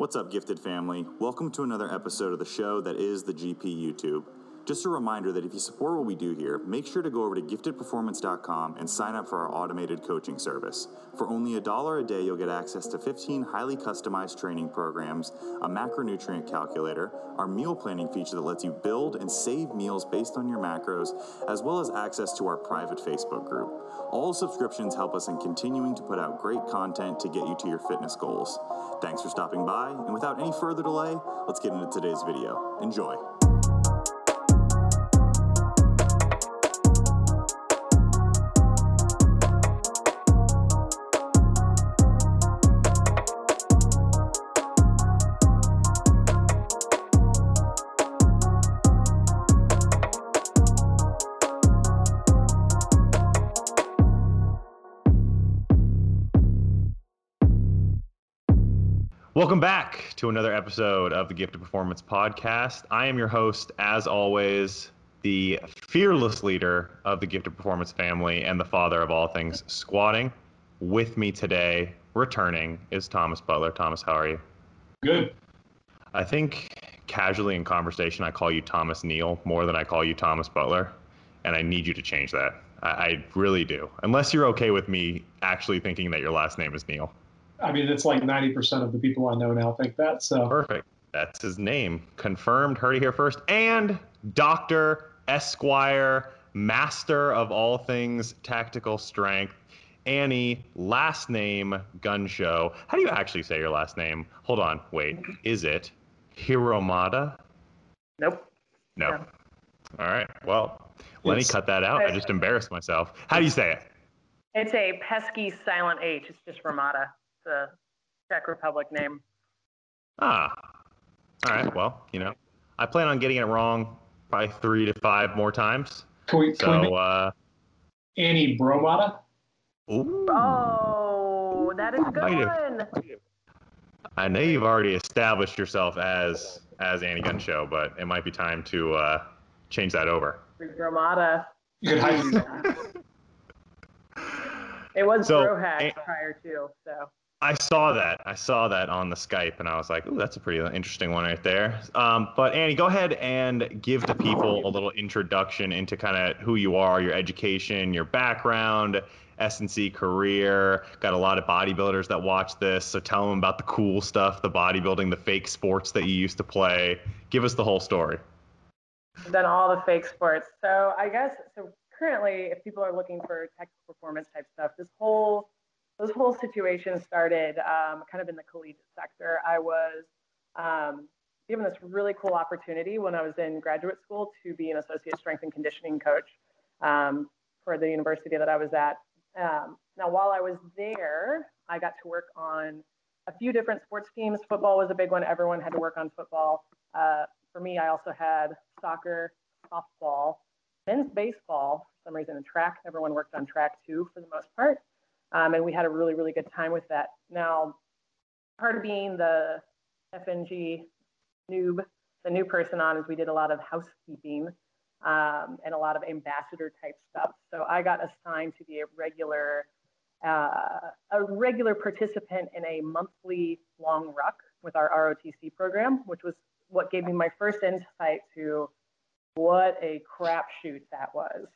What's up, gifted family? Welcome to another episode of the show that is the GP YouTube. Just a reminder that if you support what we do here, make sure to go over to giftedperformance.com and sign up for our automated coaching service. For only a dollar a day, you'll get access to 15 highly customized training programs, a macronutrient calculator, our meal planning feature that lets you build and save meals based on your macros, as well as access to our private Facebook group. All subscriptions help us in continuing to put out great content to get you to your fitness goals. Thanks for stopping by, and without any further delay, let's get into today's video. Enjoy. To another episode of the Gifted Performance Podcast. I am your host, as always, the fearless leader of the Gifted Performance family and the father of all things squatting. With me today, returning, is Thomas Butler. Thomas, how are you? Good. I think casually in conversation, I call you Thomas Neal more than I call you Thomas Butler, and I need you to change that. I, I really do. Unless you're okay with me actually thinking that your last name is Neal. I mean, it's like 90% of the people I know now think that. So perfect. That's his name. Confirmed. Heard it here first. And Doctor Esquire, master of all things tactical strength. Annie, last name Gun Show. How do you actually say your last name? Hold on. Wait. Is it Hiromada? Nope. No. no. All right. Well, let me cut that out. I just embarrassed myself. How do you say it? It's a pesky silent H. It's just Ramada the Czech Republic name. Ah, all right. Well, you know, I plan on getting it wrong probably three to five more times. Can we? So, can we uh, Annie Bromata. Ooh. Oh, that is a good one. I know you've already established yourself as as Annie Gun Show, but it might be time to uh, change that over. Bromata. Good It was so, Brohack prior to, so. I saw that. I saw that on the Skype, and I was like, "Ooh, that's a pretty interesting one right there." Um, but Annie, go ahead and give the people a little introduction into kind of who you are, your education, your background, S&C career. Got a lot of bodybuilders that watch this, so tell them about the cool stuff, the bodybuilding, the fake sports that you used to play. Give us the whole story. I've done all the fake sports. So I guess so. Currently, if people are looking for technical performance type stuff, this whole this whole situation started um, kind of in the collegiate sector. I was um, given this really cool opportunity when I was in graduate school to be an associate strength and conditioning coach um, for the university that I was at. Um, now, while I was there, I got to work on a few different sports teams. Football was a big one. Everyone had to work on football. Uh, for me, I also had soccer, softball, men's baseball, for some reason, and track. Everyone worked on track too, for the most part. Um, and we had a really, really good time with that. Now, part of being the FNG noob, the new person on, is we did a lot of housekeeping um, and a lot of ambassador type stuff. So I got assigned to be a regular, uh, a regular participant in a monthly long ruck with our ROTC program, which was what gave me my first insight to what a crapshoot that was.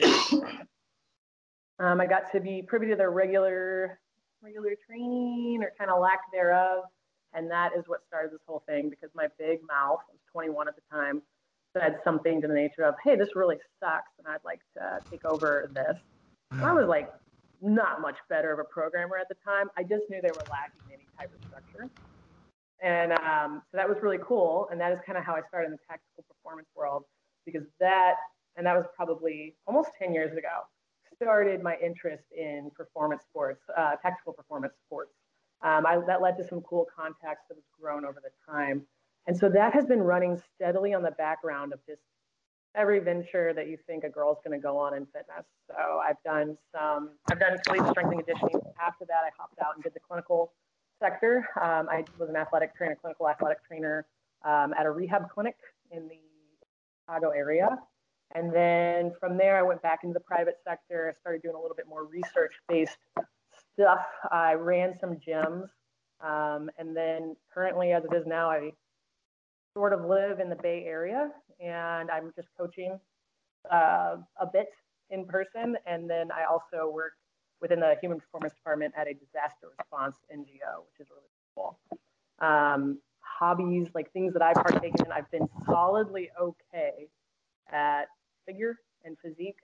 Um, I got to be privy to their regular regular training or kind of lack thereof. And that is what started this whole thing because my big mouth, I was 21 at the time, said something to the nature of, hey, this really sucks and I'd like to take over this. I was like, not much better of a programmer at the time. I just knew they were lacking any type of structure. And um, so that was really cool. And that is kind of how I started in the tactical performance world because that, and that was probably almost 10 years ago started my interest in performance sports, uh, tactical performance sports. Um, I, that led to some cool contacts that has grown over the time. And so that has been running steadily on the background of just every venture that you think a girl's going to go on in fitness. So I've done some, I've done collegiate strength and conditioning. After that, I hopped out and did the clinical sector. Um, I was an athletic trainer, clinical athletic trainer um, at a rehab clinic in the Chicago area. And then from there, I went back into the private sector. I started doing a little bit more research based stuff. I ran some gyms Um, and then currently, as it is now, I sort of live in the Bay Area and I'm just coaching uh, a bit in person. And then I also work within the human performance department at a disaster response NGO, which is really cool. Um, hobbies, like things that I've partaken in, I've been solidly okay at figure and physique.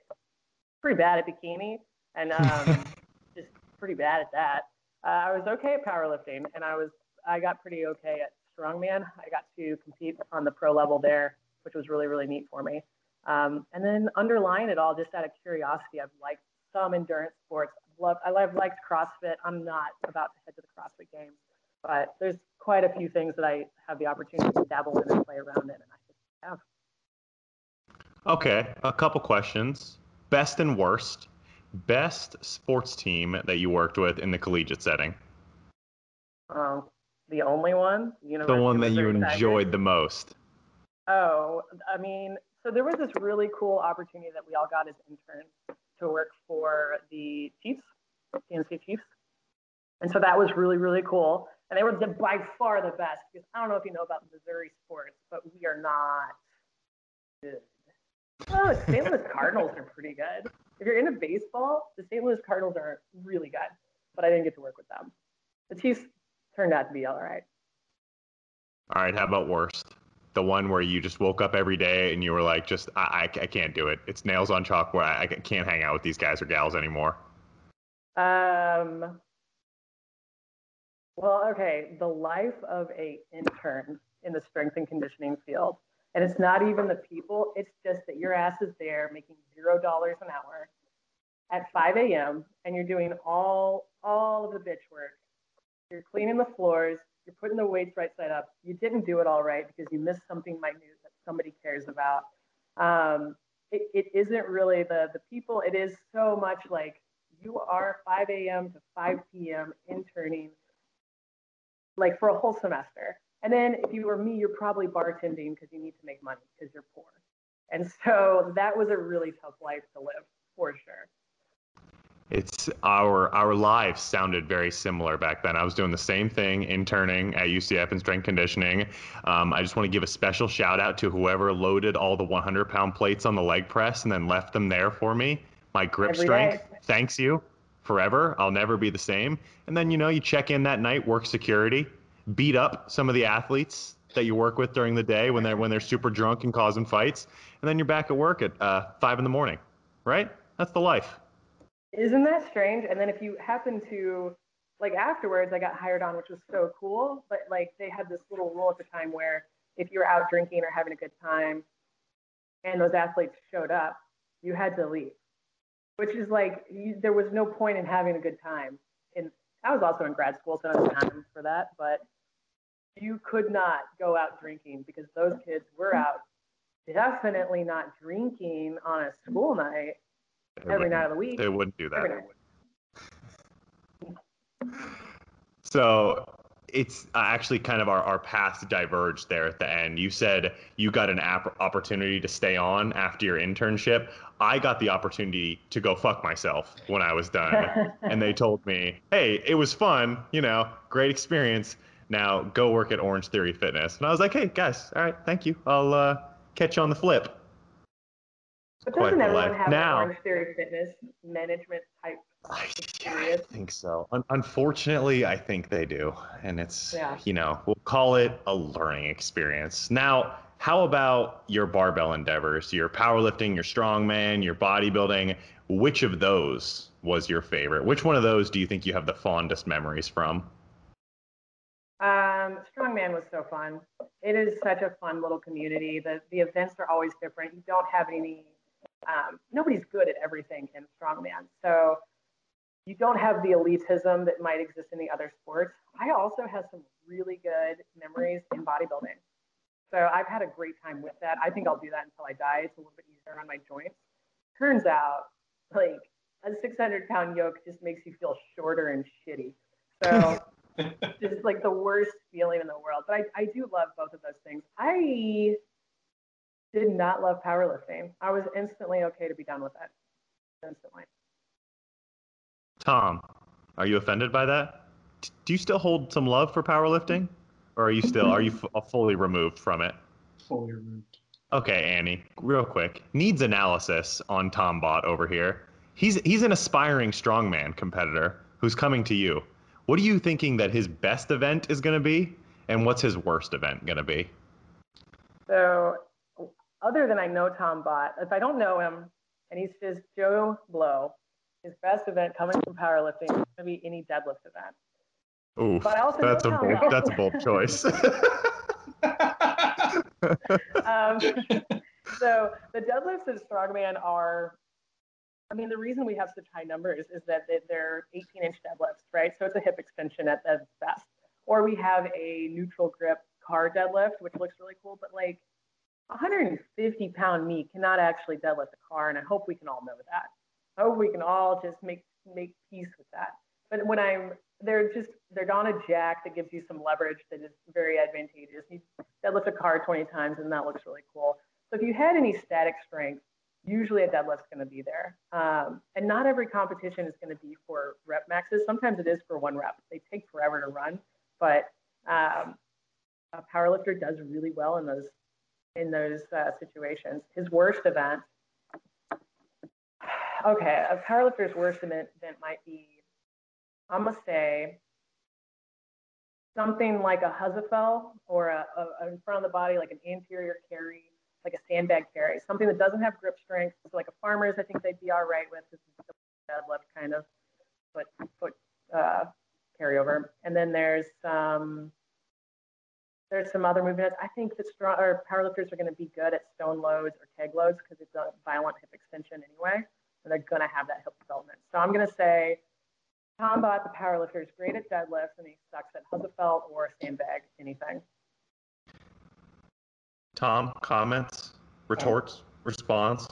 Pretty bad at bikini and um, just pretty bad at that. Uh, I was okay at powerlifting and I was I got pretty okay at strongman. I got to compete on the pro level there, which was really really neat for me. Um, and then underlying it all, just out of curiosity, I've liked some endurance sports. I've I love liked CrossFit. I'm not about to head to the CrossFit Games, but there's quite a few things that I have the opportunity to dabble in and play around in, and I just have. Okay, a couple questions. Best and worst. Best sports team that you worked with in the collegiate setting. Um, the only one. You know, the one that you enjoyed the most. Oh, I mean, so there was this really cool opportunity that we all got as interns to work for the Chiefs, KC Chiefs. And so that was really, really cool. And they were the, by far the best because I don't know if you know about Missouri sports, but we are not good. Oh, the St. Louis Cardinals are pretty good. If you're into baseball, the St. Louis Cardinals are really good, but I didn't get to work with them. The Chiefs turned out to be all right. All right, how about worst? The one where you just woke up every day and you were like, just I, I, I can't do it. It's nails on chalkboard. I, I can't hang out with these guys or gals anymore. Um. Well, okay. The life of a intern in the strength and conditioning field, and it's not even the people. It's just that your ass is there making zero dollars an hour at 5 a.m. and you're doing all all of the bitch work you're cleaning the floors, you're putting the weights right side up. You didn't do it all right because you missed something minute that somebody cares about. Um, it, it isn't really the the people. It is so much like you are 5 a.m. to 5 p.m. interning, like for a whole semester. And then if you were me, you're probably bartending because you need to make money because you're poor. And so that was a really tough life to live for sure it's our our lives sounded very similar back then. I was doing the same thing, interning at UCF in strength conditioning. Um, I just want to give a special shout out to whoever loaded all the 100 pound plates on the leg press and then left them there for me. My grip Every strength, day. thanks you forever. I'll never be the same. And then you know you check in that night, work security, beat up some of the athletes that you work with during the day when they're when they're super drunk and causing fights, and then you're back at work at uh, five in the morning. Right? That's the life. Isn't that strange? And then if you happen to like afterwards, I got hired on, which was so cool. But like they had this little rule at the time where if you were out drinking or having a good time, and those athletes showed up, you had to leave. Which is like you, there was no point in having a good time. And I was also in grad school, so I had time for that. But you could not go out drinking because those kids were out definitely not drinking on a school night every night of the week. They wouldn't do that. So it's uh, actually kind of our, our paths diverged there at the end. You said you got an app opportunity to stay on after your internship. I got the opportunity to go fuck myself when I was done. and they told me, hey, it was fun, you know, great experience. Now go work at Orange Theory Fitness. And I was like, hey, guys, all right, thank you. I'll uh, catch you on the flip. But doesn't everyone have now, Orange Theory Fitness management type I, I think so. Un- unfortunately, I think they do. And it's, yeah. you know, we'll call it a learning experience. Now, how about your barbell endeavors, your powerlifting, your strongman, your bodybuilding? Which of those was your favorite? Which one of those do you think you have the fondest memories from? Um, strongman was so fun. It is such a fun little community. The the events are always different. You don't have any um, nobody's good at everything in strongman. So you don't have the elitism that might exist in the other sports. I also have some really good memories in bodybuilding. So I've had a great time with that. I think I'll do that until I die. It's a little bit easier on my joints. Turns out, like a 600 pound yoke just makes you feel shorter and shitty. So just like the worst feeling in the world. But I, I do love both of those things. I did not love powerlifting. I was instantly okay to be done with it. Instantly. Tom, are you offended by that? do you still hold some love for powerlifting, or are you still are you f- uh, fully removed from it? Fully removed. Okay, Annie, real quick. Needs analysis on Tom Bot over here. He's he's an aspiring strongman competitor who's coming to you. What are you thinking that his best event is going to be, and what's his worst event going to be? So, other than I know Tom Bot, if I don't know him and he's just Joe Blow, his best event coming from powerlifting is going to be any deadlift event. Ooh, But I also that's a bold, that's a bold choice. Um, so the deadlifts and strongman are, I mean, the reason we have such high numbers is that they- they're 18 inch deadlifts, right? So it's a hip extension at the best. Or we have a neutral grip car deadlift, which looks really cool, but like 150 pound me cannot actually deadlift a car, and I hope we can all know that. I hope we can all just make make peace with that. But when I'm, they're just they're on a jack that gives you some leverage that is very advantageous. You deadlift a car 20 times, and that looks really cool. So if you had any static strength, usually a deadlift's going to be there. Um, and not every competition is going to be for rep maxes. Sometimes it is for one rep. They take forever to run, but um, a powerlifter does really well in those in those uh, situations. His worst event, okay, a powerlifter's worst event, might be, I'm gonna say something like a Husafell or a, a, a in front of the body, like an anterior carry, like a sandbag carry, something that doesn't have grip strength. So like a farmer's, I think they'd be all right with this is the deadlift kind of foot foot uh, carryover. And then there's um, there's some other movements. I think that strong or powerlifters are going to be good at stone loads or keg loads because it's a violent hip extension anyway, and they're going to have that hip development. So I'm going to say Tom Bot, the powerlifter, is great at deadlifts and he sucks at Husafell or sandbag anything. Tom, comments, retorts, response.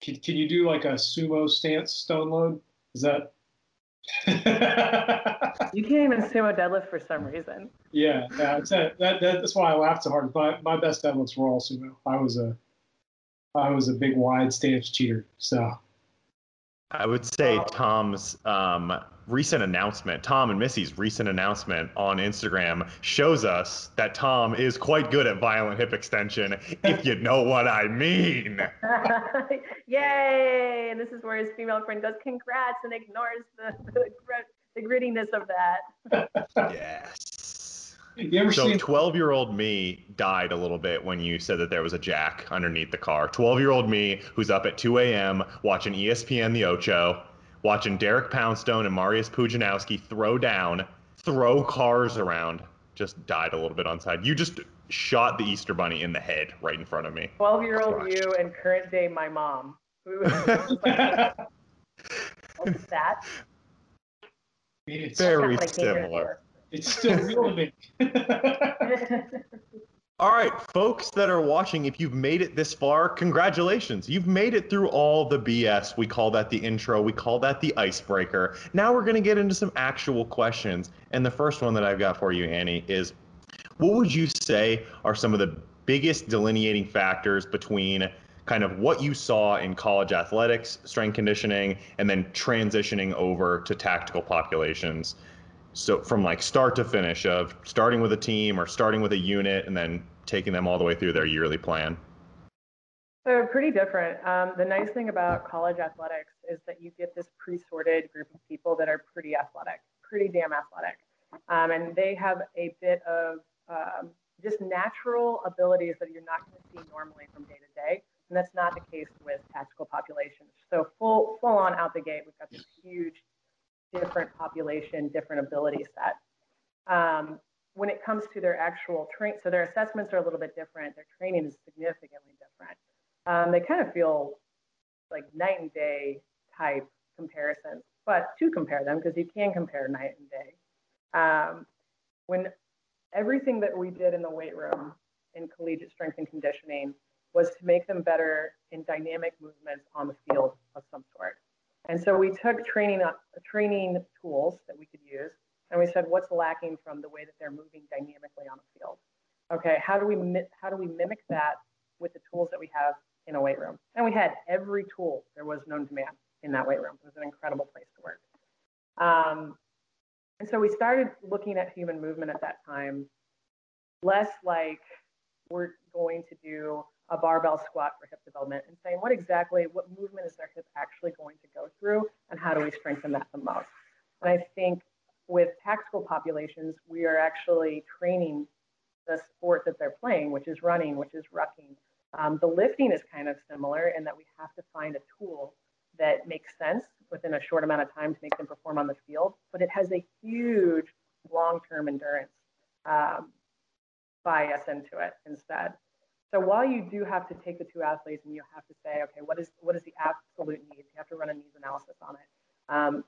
Can, can you do like a sumo stance stone load? Is that? You can't even sumo deadlift for some reason. yeah, yeah. It's that, that, that's why I laughed so hard. My, my best deadlifts were all sumo. I was a I was a big wide stance cheater. So I would say Tom's um, recent announcement, Tom and Missy's recent announcement on Instagram shows us that Tom is quite good at violent hip extension, if you know what I mean. Yay! And this is where his female friend goes, congrats, and ignores the, the, the grittiness of that. Yes. you ever So 12 year old me died a little bit when you said that there was a jack underneath the car. 12 year old me who's up at 2 a.m. watching ESPN The Ocho, watching Derek Poundstone and Mariusz Pudzianowski throw down, throw cars around, just died a little bit on side. You just shot the Easter Bunny in the head right in front of me. 12 year old you and current day my mom. Who was like, what's that? it's, Very That's what I came here similar. it's still real to me. for. All right, folks that are watching, if you've made it this far, congratulations. You've made it through all the BS. We call that the intro, we call that the icebreaker. Now we're going to get into some actual questions. And the first one that I've got for you, Annie, is what would you say are some of the biggest delineating factors between kind of what you saw in college athletics, strength conditioning, and then transitioning over to tactical populations? So from like start to finish of starting with a team or starting with a unit and then taking them all the way through their yearly plan. So pretty different. Um, the nice thing about college athletics is that you get this pre-sorted group of people that are pretty athletic, pretty damn athletic, um, and they have a bit of um, just natural abilities that you're not going to see normally from day to day, and that's not the case with tactical populations. So full full on out the gate, we've got this huge different population, different ability set. Um, when it comes to their actual train, so their assessments are a little bit different. Their training is significantly different. Um, they kind of feel like night and day type comparisons, but to compare them because you can compare night and day. Um, when everything that we did in the weight room in collegiate strength and conditioning was to make them better in dynamic movements on the field of some sort. And so we took training uh, training tools that we could use, and we said, what's lacking from the way that they're moving dynamically on the field? Okay, how do we how do we mimic that with the tools that we have in a weight room? And we had every tool there was known to man in that weight room. It was an incredible place to work. Um, And so we started looking at human movement at that time, less like we're going to do a barbell squat for hip development and saying what exactly, what movement is their hip actually going to go through and how do we strengthen that the most. And I think with tactical populations, we are actually training the sport that they're playing, which is running, which is rucking. Um, the lifting is kind of similar in that we have to find a tool that makes sense within a short amount of time to make them perform on the field, but it has a huge long-term endurance um, bias into it instead. So while you do have to take the two athletes and you have to say, okay, what is what is the absolute need? You have to run a needs analysis on it. Um,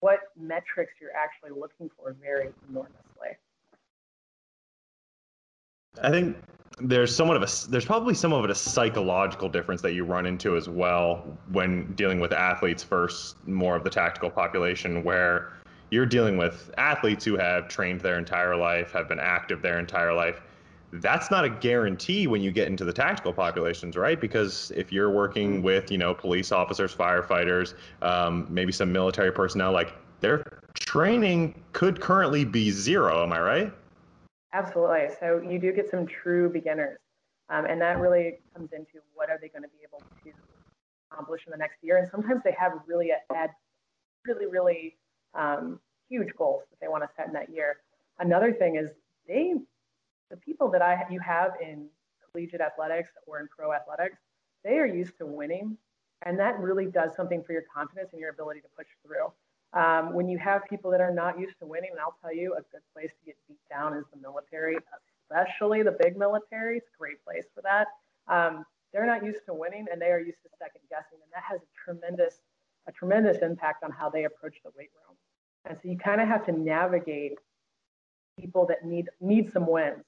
what metrics you're actually looking for vary enormously. I think there's somewhat of a there's probably some of a psychological difference that you run into as well when dealing with athletes versus more of the tactical population where you're dealing with athletes who have trained their entire life, have been active their entire life. That's not a guarantee when you get into the tactical populations, right? Because if you're working with, you know, police officers, firefighters, um, maybe some military personnel, like their training could currently be zero. Am I right? Absolutely. So you do get some true beginners. Um, and that really comes into what are they going to be able to accomplish in the next year. And sometimes they have really had really, really um, huge goals that they want to set in that year. Another thing is they, the people that I you have in collegiate athletics or in pro athletics, they are used to winning, and that really does something for your confidence and your ability to push through. Um, when you have people that are not used to winning, and I'll tell you, a good place to get beat down is the military, especially the big military. It's a great place for that. Um, they're not used to winning, and they are used to second guessing, and that has a tremendous, a tremendous impact on how they approach the weight room. And so you kind of have to navigate people that need need some wins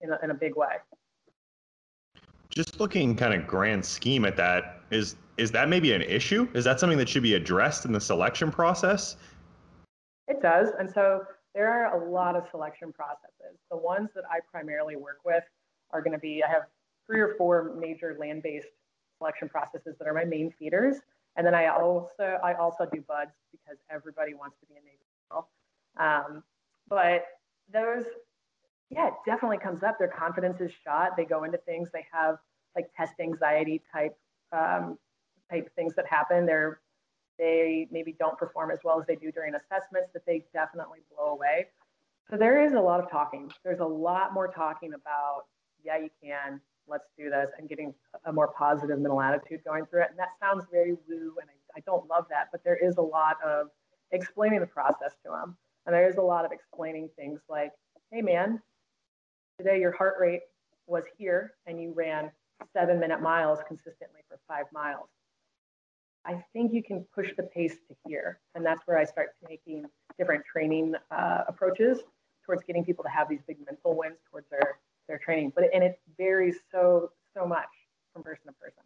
in a, in a big way. Just looking kind of grand scheme at that, is is that maybe an issue? Is that something that should be addressed in the selection process? It does. And so there are a lot of selection processes. The ones that I primarily work with are going to be, I have three or four major land-based selection processes that are my main feeders. And then I also, I also do BUD/S because everybody wants to be a Navy SEAL. Um, but those, yeah, it definitely comes up. Their confidence is shot. They go into things, they have like test anxiety type um, type things that happen. They're they maybe don't perform as well as they do during assessments that they definitely blow away. So there is a lot of talking. There's a lot more talking about, yeah, you can, let's do this, and getting a more positive mental attitude going through it. And that sounds very woo, and I, I don't love that, but there is a lot of explaining the process to them. And there is a lot of explaining things like, hey man, today your heart rate was here and you ran seven minute miles consistently for five miles. I think you can push the pace to here. And that's where I start making different training uh, approaches towards getting people to have these big mental wins towards their, their training. But and it varies so so much from person to person.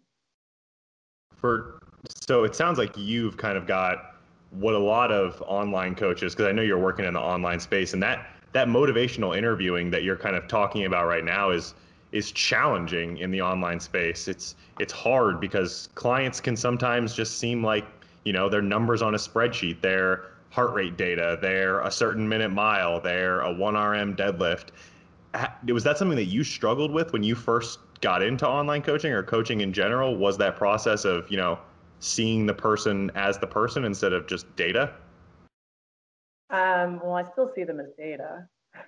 For so it sounds like you've kind of got what a lot of online coaches, because I know you're working in the online space, and that that motivational interviewing that you're kind of talking about right now is is challenging in the online space. It's it's hard because clients can sometimes just seem like you know their numbers on a spreadsheet, their heart rate data, their a certain minute mile, their a one RM deadlift. Was that something that you struggled with when you first got into online coaching or coaching in general? Was that process of you know seeing the person as the person instead of just data? Um, well, I still see them as data.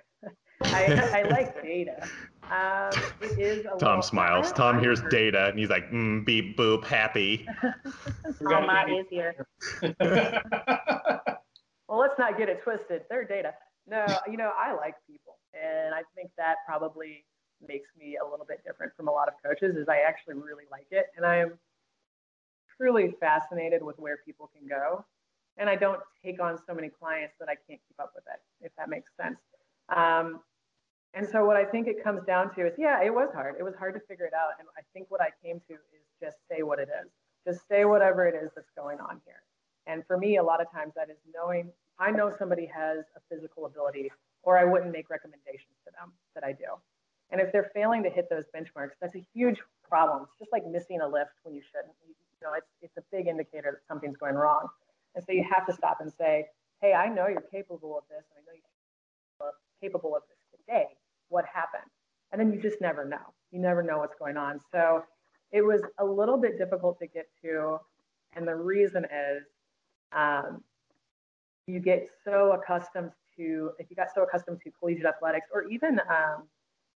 I, I like data. Um, it is Tom little, smiles. Tom hears data and he's like, mm, beep, boop, happy. Tom my is here. well, let's not get it twisted. They're data. No, you know, I like people. And I think that probably makes me a little bit different from a lot of coaches is I actually really like it. And I am truly fascinated with where people can go. And I don't take on so many clients that I can't keep up with it, if that makes sense. Um, and so what I think it comes down to is, yeah, it was hard. It was hard to figure it out. And I think what I came to is just say what it is. Just say whatever it is that's going on here. And for me, a lot of times that is knowing I know somebody has a physical ability, or I wouldn't make recommendations to them that I do. And if they're failing to hit those benchmarks, that's a huge problem. It's just like missing a lift when you shouldn't. You know, it's it's a big indicator that something's going wrong. And so you have to stop and say, hey, I know you're capable of this, and I know you're capable of this today. What happened? And then you just never know. You never know what's going on. So it was a little bit difficult to get to. And the reason is um, you get so accustomed to, if you got so accustomed to collegiate athletics or even um,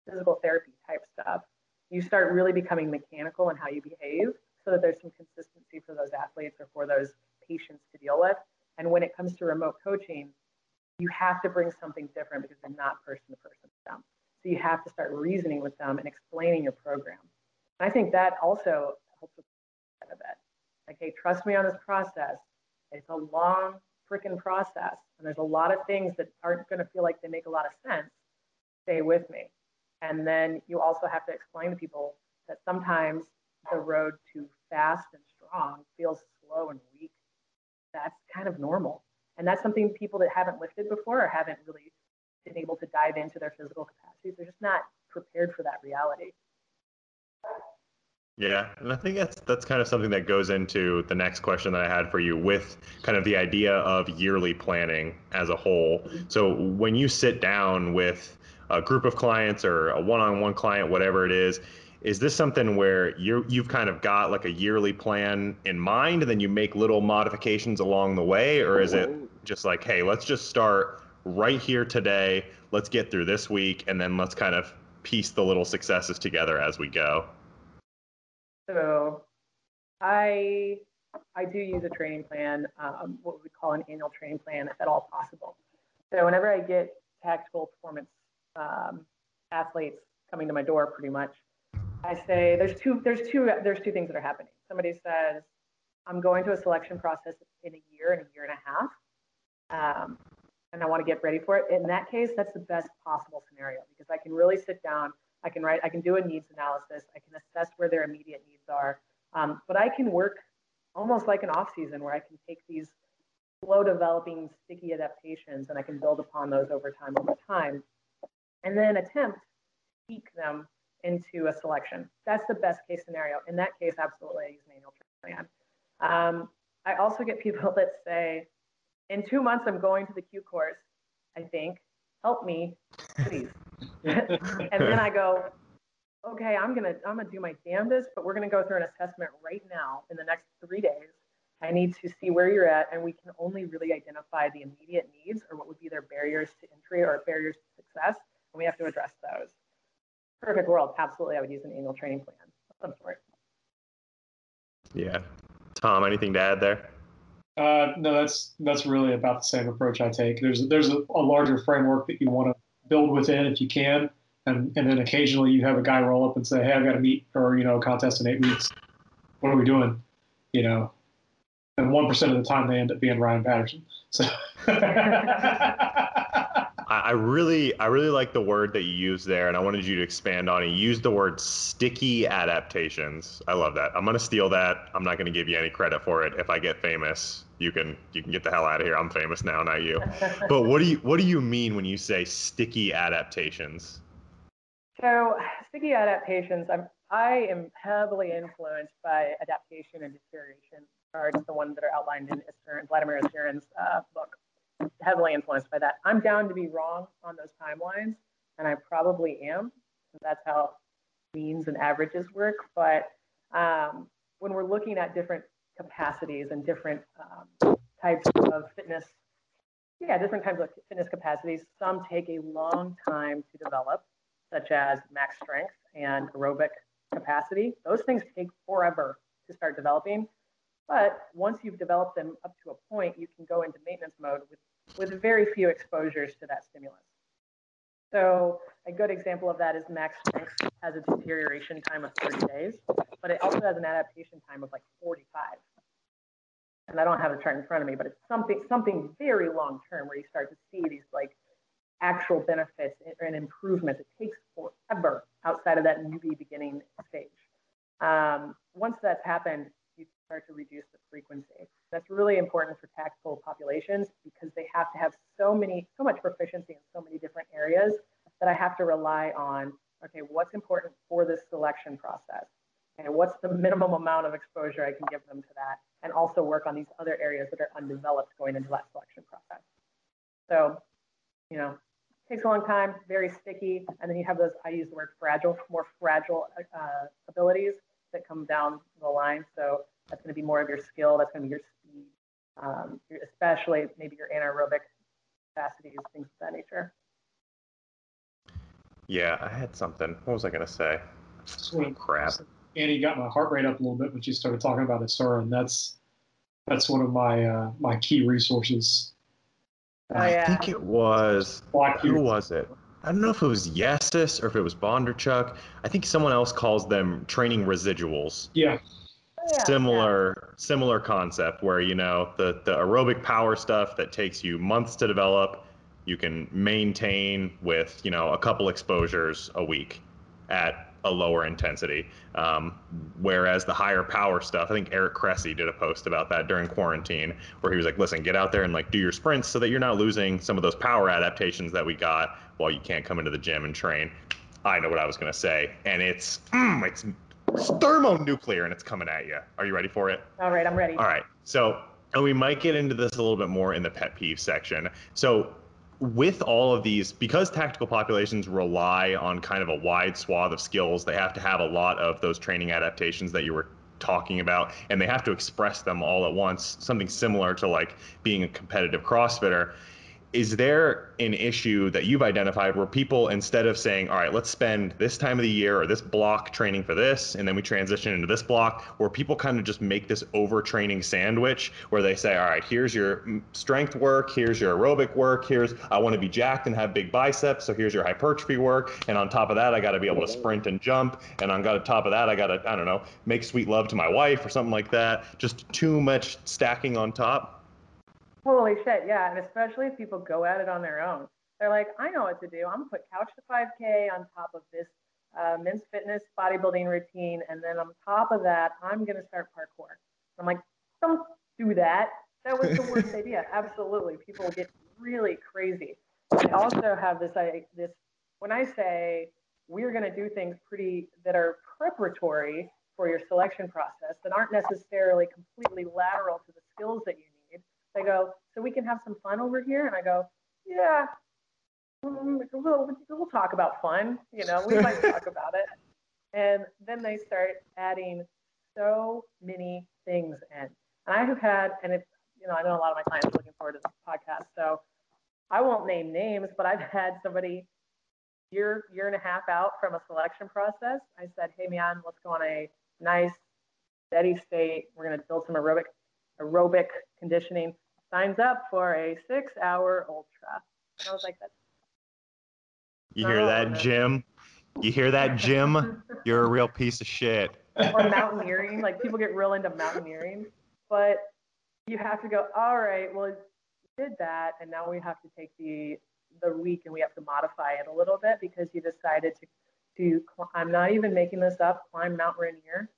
physical therapy type stuff, you start really becoming mechanical in how you behave so that there's some consistency for those athletes or for those patients to deal with. And when it comes to remote coaching, you have to bring something different because they're not person to person with them. So you have to start reasoning with them and explaining your program. And I think that also helps with a bit. Like, hey, trust me on this process. It's a long freaking process, and there's a lot of things that aren't going to feel like they make a lot of sense. Stay with me. And then you also have to explain to people that sometimes the road to fast and strong feels slow and weak. That's kind of normal. And that's something people that haven't lifted before or haven't really been able to dive into their physical capacities, they're just not prepared for that reality. Yeah, and I think that's that's kind of something that goes into the next question that I had for you with kind of the idea of yearly planning as a whole. Mm-hmm. So when you sit down with a group of clients or a one-on-one client, whatever it is, is this something where you you've kind of got like a yearly plan in mind and then you make little modifications along the way? Or is it just like hey let's just start right here today let's get through this week and then let's kind of piece the little successes together as we go so i i do use a training plan um, what we call an annual training plan if at all possible so whenever i get tactical performance um, athletes coming to my door pretty much I say there's two there's two there's two things that are happening. Somebody says I'm going to a selection process in a year and a year and a half, um, and I want to get ready for it. In that case, that's the best possible scenario because I can really sit down. I can write. I can do a needs analysis. I can assess where their immediate needs are. Um, but I can work almost like an off season where I can take these slow developing sticky adaptations and I can build upon those over time over time, and then attempt to tweak them into a selection. That's the best case scenario. In that case, absolutely, I use manual plan. Um, I also get people that say, in two months, I'm going to the Q course, I think. Help me, please. And then I go, okay, I'm gonna I'm gonna do my damnedest, but we're gonna go through an assessment right now in the next three days. I need to see where you're at, and we can only really identify the immediate needs or what would be their barriers to entry or barriers to success, and we have to address those perfect world, absolutely, I would use an annual training plan of some sort. Yeah. Tom, anything to add there? Uh, no, that's that's really about the same approach I take. There's there's a, a larger framework that you want to build within if you can, and and then occasionally you have a guy roll up and say, hey, I've got to meet for you know a contest in eight weeks. What are we doing? You know, and one percent of the time they end up being Ryan Patterson. So. I really, I really like the word that you used there, and I wanted you to expand on it. You used the word sticky adaptations. I love that. I'm gonna steal that. I'm not gonna give you any credit for it. If I get famous, you can you can get the hell out of here. I'm famous now, not you. but what do you what do you mean when you say sticky adaptations? So sticky adaptations. I'm I am heavily influenced by adaptation and deterioration cards, the ones that are outlined in Vladimir Issurin's uh, book heavily influenced by that. I'm down to be wrong on those timelines, and I probably am. That's how means and averages work. But um, when we're looking at different capacities and different um, types of fitness, yeah, different types of fitness capacities, some take a long time to develop, such as max strength and aerobic capacity. Those things take forever to start developing. But once you've developed them up to a point, you can go into maintenance mode with with very few exposures to that stimulus. So a good example of that is max strength has a deterioration time of 30 days, but it also has an adaptation time of like 45. And I don't have the chart in front of me, but it's something something very long term where you start to see these like actual benefits and improvements. It takes forever outside of that newbie beginning stage. Um, once that's happened, start to reduce the frequency. That's really important for tactical populations because they have to have so many, so much proficiency in so many different areas that I have to rely on, okay, what's important for this selection process? And what's the minimum amount of exposure I can give them to that? And also work on these other areas that are undeveloped going into that selection process. So, you know, takes a long time, very sticky, and then you have those. I use the word fragile, more fragile uh, abilities that come down the line. So that's going to be more of your skill. That's going to be your speed, um, especially maybe your anaerobic capacities, things of that nature. Yeah, I had something. What was I going to say? Oh, crap. Annie got my heart rate up a little bit when she started talking about Issurin, and that's that's one of my uh, my key resources. Oh, yeah. I think it was. Black Who was it? I don't know if it was Yessis or if it was Bondarchuk. I think someone else calls them training residuals. Yeah. Similar similar concept where you know the the aerobic power stuff that takes you months to develop you can maintain with you know a couple exposures a week at a lower intensity. Um, whereas the higher power stuff i think eric cressey did a post about that during quarantine where he was like listen get out there and like do your sprints so that you're not losing some of those power adaptations that we got while you can't come into the gym and train. I know what i was going to say and it's mm, it's thermonuclear and it's coming at you. Are you ready for it? All right, I'm ready. All right. So, and we might get into this a little bit more in the pet peeve section. So, with all of these, because tactical populations rely on kind of a wide swath of skills, they have to have a lot of those training adaptations that you were talking about, and they have to express them all at once, something similar to like being a competitive CrossFitter is there an issue that you've identified where people instead of saying all right let's spend this time of the year or this block training for this and then we transition into this block where people kind of just make this overtraining sandwich where they say all right here's your strength work here's your aerobic work here's i want to be jacked and have big biceps so here's your hypertrophy work and on top of that i got to be able to sprint and jump and on top of that i got to i don't know make sweet love to my wife or something like that. Just too much stacking on top Holy shit, yeah. And especially if people go at it on their own. They're like, I know what to do. I'm gonna put couch to 5K on top of this uh, men's fitness bodybuilding routine. And then on top of that, I'm gonna start parkour. I'm like, don't do that. That was the worst idea. Absolutely. People get really crazy. I also have this, I, this, when I say we're going to do things pretty that are preparatory for your selection process that aren't necessarily completely lateral to the skills that you they go, so we can have some fun over here? And I go, yeah, um, we'll, we'll talk about fun. You know, we might talk about it. And then they start adding so many things in. And I have had, and it's, you know, I know a lot of my clients are looking forward to this podcast. So I won't name names, but I've had somebody year, year and a half out from a selection process. I said, hey, man, let's go on a nice, steady state. We're going to build some aerobic, aerobic conditioning signs up for a six hour ultra. And I was like, that's. You hear that, oh, Jim? You hear that, Jim? You're a real piece of shit. or mountaineering. Like people get real into mountaineering, but you have to go. All right, well, you did that, and now we have to take the the week and we have to modify it a little bit because you decided to to. I'm not even making this up. Climb Mount Rainier.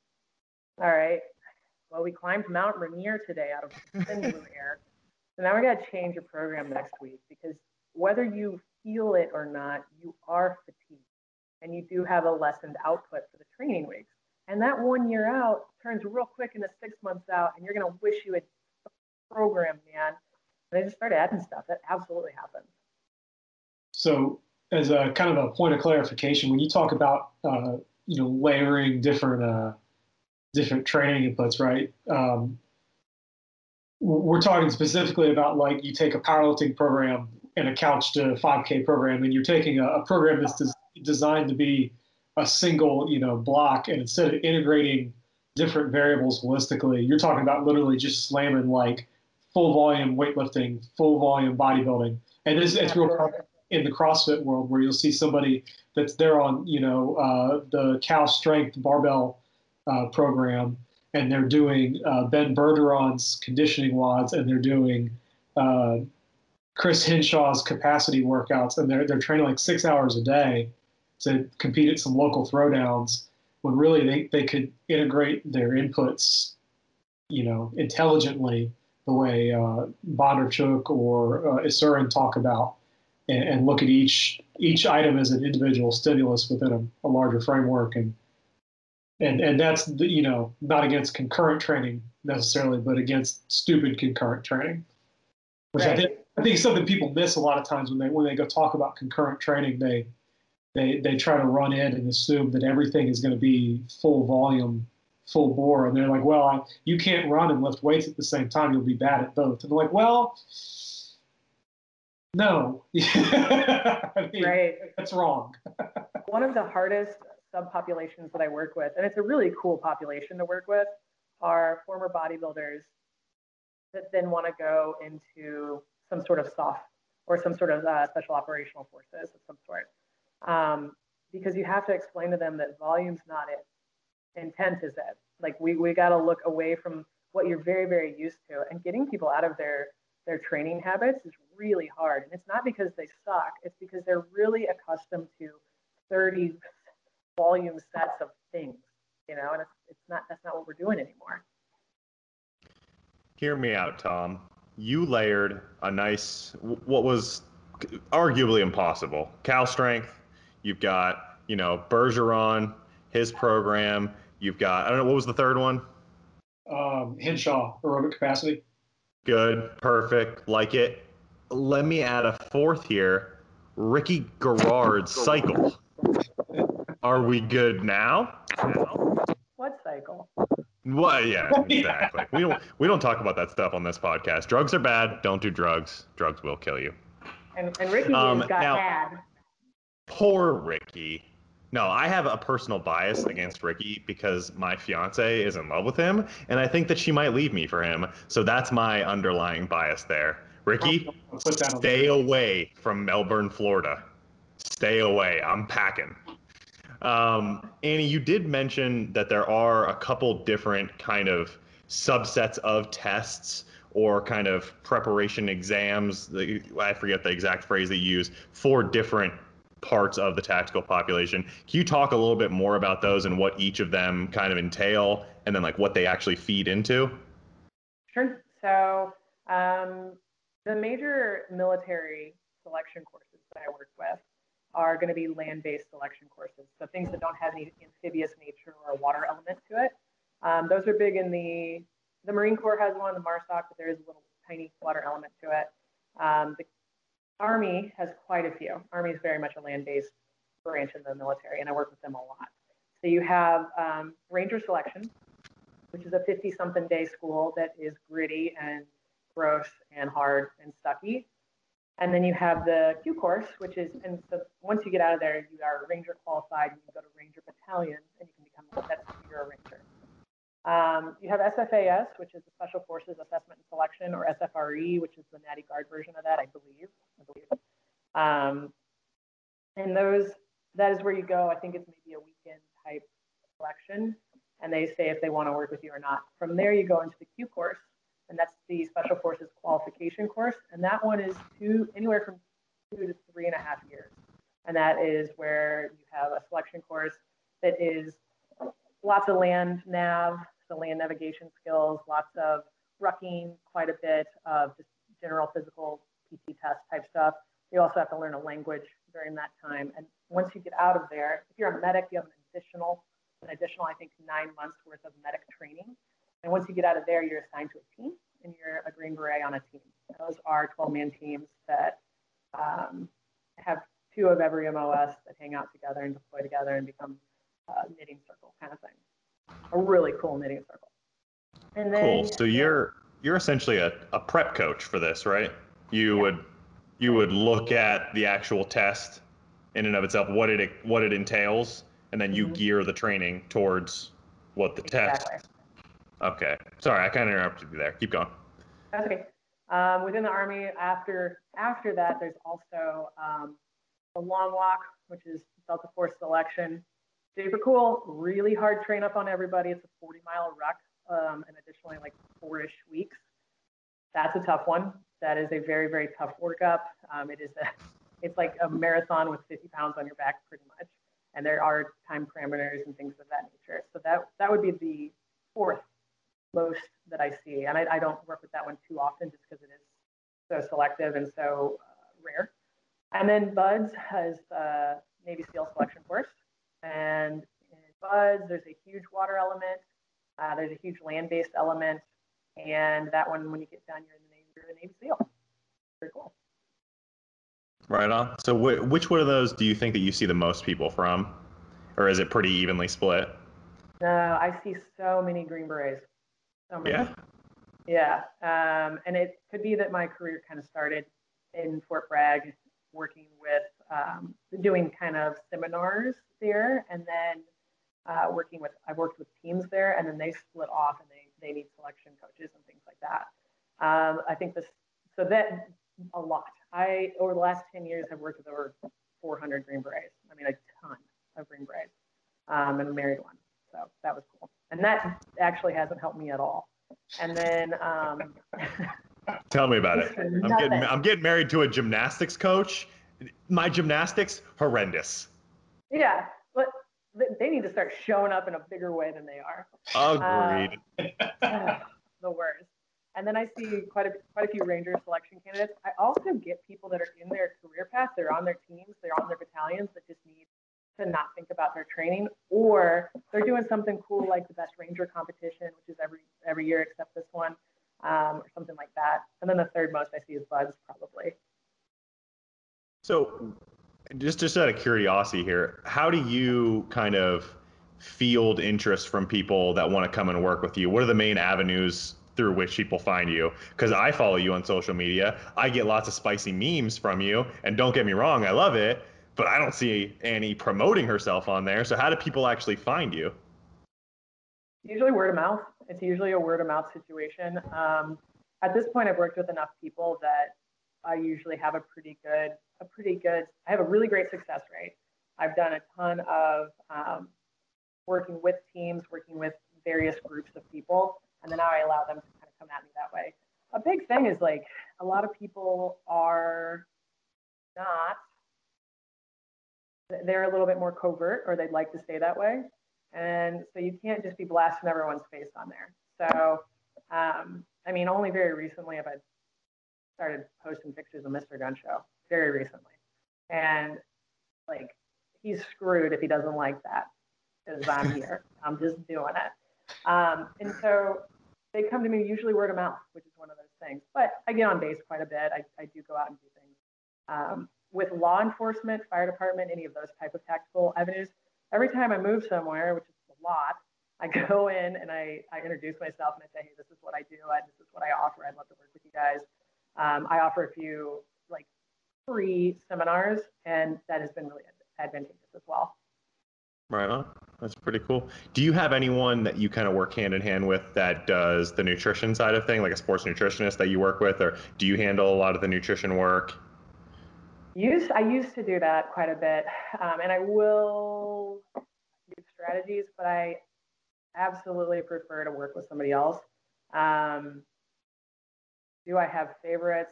All right. Well, we climbed Mount Rainier today out of thin blue air. So now we're going to change your program next week because whether you feel it or not, you are fatigued and you do have a lessened output for the training weeks. And that one year out turns real quick into six months out, and you're going to wish you had programmed, man. And they just start adding stuff. That absolutely happens. So, as a kind of a point of clarification, when you talk about uh, you know layering different uh, different training inputs, right? Um, we're talking specifically about like you take a powerlifting program and a couch to 5k program and you're taking a, a program that's des- designed to be a single you know block and instead of integrating different variables holistically you're talking about literally just slamming like full volume weightlifting full volume bodybuilding. And it's, it's real in the crossfit world where you'll see somebody that's there on you know uh, the Cal Strength barbell uh, program and they're doing uh, Ben Bergeron's conditioning wads, and they're doing uh, Chris Hinshaw's capacity workouts, and they're they're training like six hours a day to compete at some local throwdowns. When really they, they could integrate their inputs, you know, intelligently the way uh, Bondarchuk or uh, Issurin talk about, and, and, look at each each item as an individual stimulus within a, a larger framework and and and that's the, you know not against concurrent training necessarily, but against stupid concurrent training, which right. I think I think something people miss a lot of times when they when they go talk about concurrent training. They they they try to run in and assume that everything is going to be full volume, full bore, and they're like, well, I, you can't run and lift weights at the same time. You'll be bad at both. And they're like, well, no, I mean, Right. that's wrong. One of the hardest subpopulations that I work with, and it's a really cool population to work with, are former bodybuilders that then want to go into some sort of SOF or some sort of uh, special operational forces of some sort. Um, because you have to explain to them that volume's not it, intent is it. Like we, we got to look away from what you're very, very used to and getting people out of their, their training habits is really hard. And it's not because they suck, it's because they're really accustomed to 30 volume sets of things, you know, and it's, it's not, that's not what we're doing anymore. Hear me out, Tom. You layered a nice, what was arguably impossible. Cal strength. You've got, you know, Bergeron, his program. You've got, I don't know, what was the third one? Um, Hinshaw aerobic capacity. Good, perfect, like it. Let me add a fourth here. Ricky Garard's cycle. Are we good now? What cycle? Well, yeah, exactly. we don't we don't talk about that stuff on this podcast. Drugs are bad. Don't do drugs. Drugs will kill you. And, and Ricky Um, got now- had. Poor Ricky. No, I have a personal bias against Ricky because my fiance is in love with him, and I think that she might leave me for him. So that's my underlying bias there. Ricky, I'll put that on. stay away from Melbourne, Florida. Stay away. I'm packing. Um, Annie, you did mention that there are a couple different kind of subsets of tests or kind of preparation exams. I forget the exact phrase they use for different parts of the tactical population. Can you talk a little bit more about those and what each of them kind of entail and then like what they actually feed into? Sure. So um, the major military selection courses that I work with are going to be land-based selection courses. So things that don't have any amphibious nature or water element to it. Um, those are big in the the Marine Corps has one, the MARSOC, but there is a little tiny water element to it. Um, the Army has quite a few. Army is very much a land-based branch in the military, and I work with them a lot. So you have um, Ranger selection, which is a 50 something day school that is gritty and gross and hard and stucky. And then you have the Q course, which is, and so once you get out of there, you are Ranger qualified and you go to Ranger battalion and you can become, that's, you're a Ranger. Um, you have SFAS, which is the Special Forces Assessment and Selection, or SFRE, which is the Natty Guard version of that, I believe. I believe. Um, and those, that is where you go. I think it's maybe a weekend type selection and they say if they want to work with you or not. From there, you go into the Q course, and that's the Special Forces Qualification course, and that one is two anywhere from two to three and a half years, and that is where you have a selection course that is lots of land nav, so land navigation skills, lots of rucking, quite a bit of just general physical PT test type stuff. You also have to learn a language during that time, and once you get out of there, if you're a medic, you have an additional an additional, I think, nine months worth of medic training. And once you get out of there, you're assigned to a team and you're a Green Beret on a team. Those are 12 man teams that um, have two of every MOS that hang out together and deploy together and become a knitting circle kind of thing. A really cool knitting circle. And then, Cool. So you're you're essentially a, a prep coach for this, right? You Yeah. would you would look at the actual test in and of itself, what it what it entails, and then you Mhm. gear the training towards what the test. Okay. Sorry, I kind of interrupted you there. Keep going. That's okay. Um, within the Army, after after that, there's also um, the long walk, which is Delta Force selection. Super cool, really hard train up on everybody. It's a 40 mile ruck, um, and additionally like four-ish weeks. That's a tough one. That is a very very tough workup. Um, it is a, it's like a marathon with 50 pounds on your back, pretty much. And there are time parameters and things of that nature. So that that would be the fourth most that I see. And I, I don't work with that one too often just because it is so selective and so uh, rare. And then BUD/S has the Navy SEAL selection course. And in BUD/S, there's a huge water element, uh, there's a huge land based element. And that one, when you get done, you're in the Navy, you're a Navy SEAL. pretty cool. Right on. So, wh- which one of those do you think that you see the most people from, or is it pretty evenly split? No, I see so many Green Berets. So many. Yeah. Yeah. Um, and it could be that my career kind of started in Fort Bragg, working with, um, doing kind of seminars there, and then uh, working with, I've worked with teams there, and then they split off and they, they need selection coaches and things like that. Um, I think this, so that a lot. I, over the last 10 years, have worked with over 400 Green Berets. I mean, a ton of Green Berets, um, and married one. So that was cool. And that actually hasn't helped me at all. And then, um, Tell me about it. I'm getting I'm getting married to a gymnastics coach. My gymnastics horrendous. yeah, but they need to start showing up in a bigger way than they are. Agreed. Ugh, the worst. And then I see quite a quite a few Ranger selection candidates. I also get people that are in their career path, they're on their teams, they're on their battalions that just need to not think about their training, or they're doing something cool like the best Ranger competition, which is every every year except this one, um, or something like that. And then the third most I see is BUD/S, probably. So, just just out of curiosity here, how do you kind of field interest from people that want to come and work with you? What are the main avenues through which people find you? Because I follow you on social media, I get lots of spicy memes from you, and don't get me wrong, I love it, but I don't see Annie promoting herself on there. So, how do people actually find you? usually word of mouth. It's usually a word of mouth situation. Um, at this point, I've worked with enough people that I usually have a pretty good, a pretty good. I have a really great success rate. I've done a ton of um, working with teams, working with various groups of people, and then now I allow them to kind of come at me that way. A big thing is like a lot of people are not. They're a little bit more covert, or they'd like to stay that way. And so you can't just be blasting everyone's face on there. So, um, I mean, only very recently have I started posting pictures of Mr. Gun Show, very recently. And like, he's screwed if he doesn't like that because I'm here. I'm just doing it. Um, and so they come to me usually word of mouth, which is one of those things. But I get on base quite a bit. I, I do go out and do things. Um, with law enforcement, fire department, any of those type of tactical avenues, every time I move somewhere, which is a lot, I go in and I, I introduce myself and I say, hey, this is what I do. I, this is what I offer. I'd love to work with you guys. Um, I offer a few like free seminars, and that has been really advantageous as well. Right on. That's pretty cool. Do you have anyone that you kind of work hand in hand with that does the nutrition side of thing, like a sports nutritionist that you work with, or do you handle a lot of the nutrition work? Used, I used to do that quite a bit, um, and I will use strategies, but I absolutely prefer to work with somebody else. Um, do I have favorites?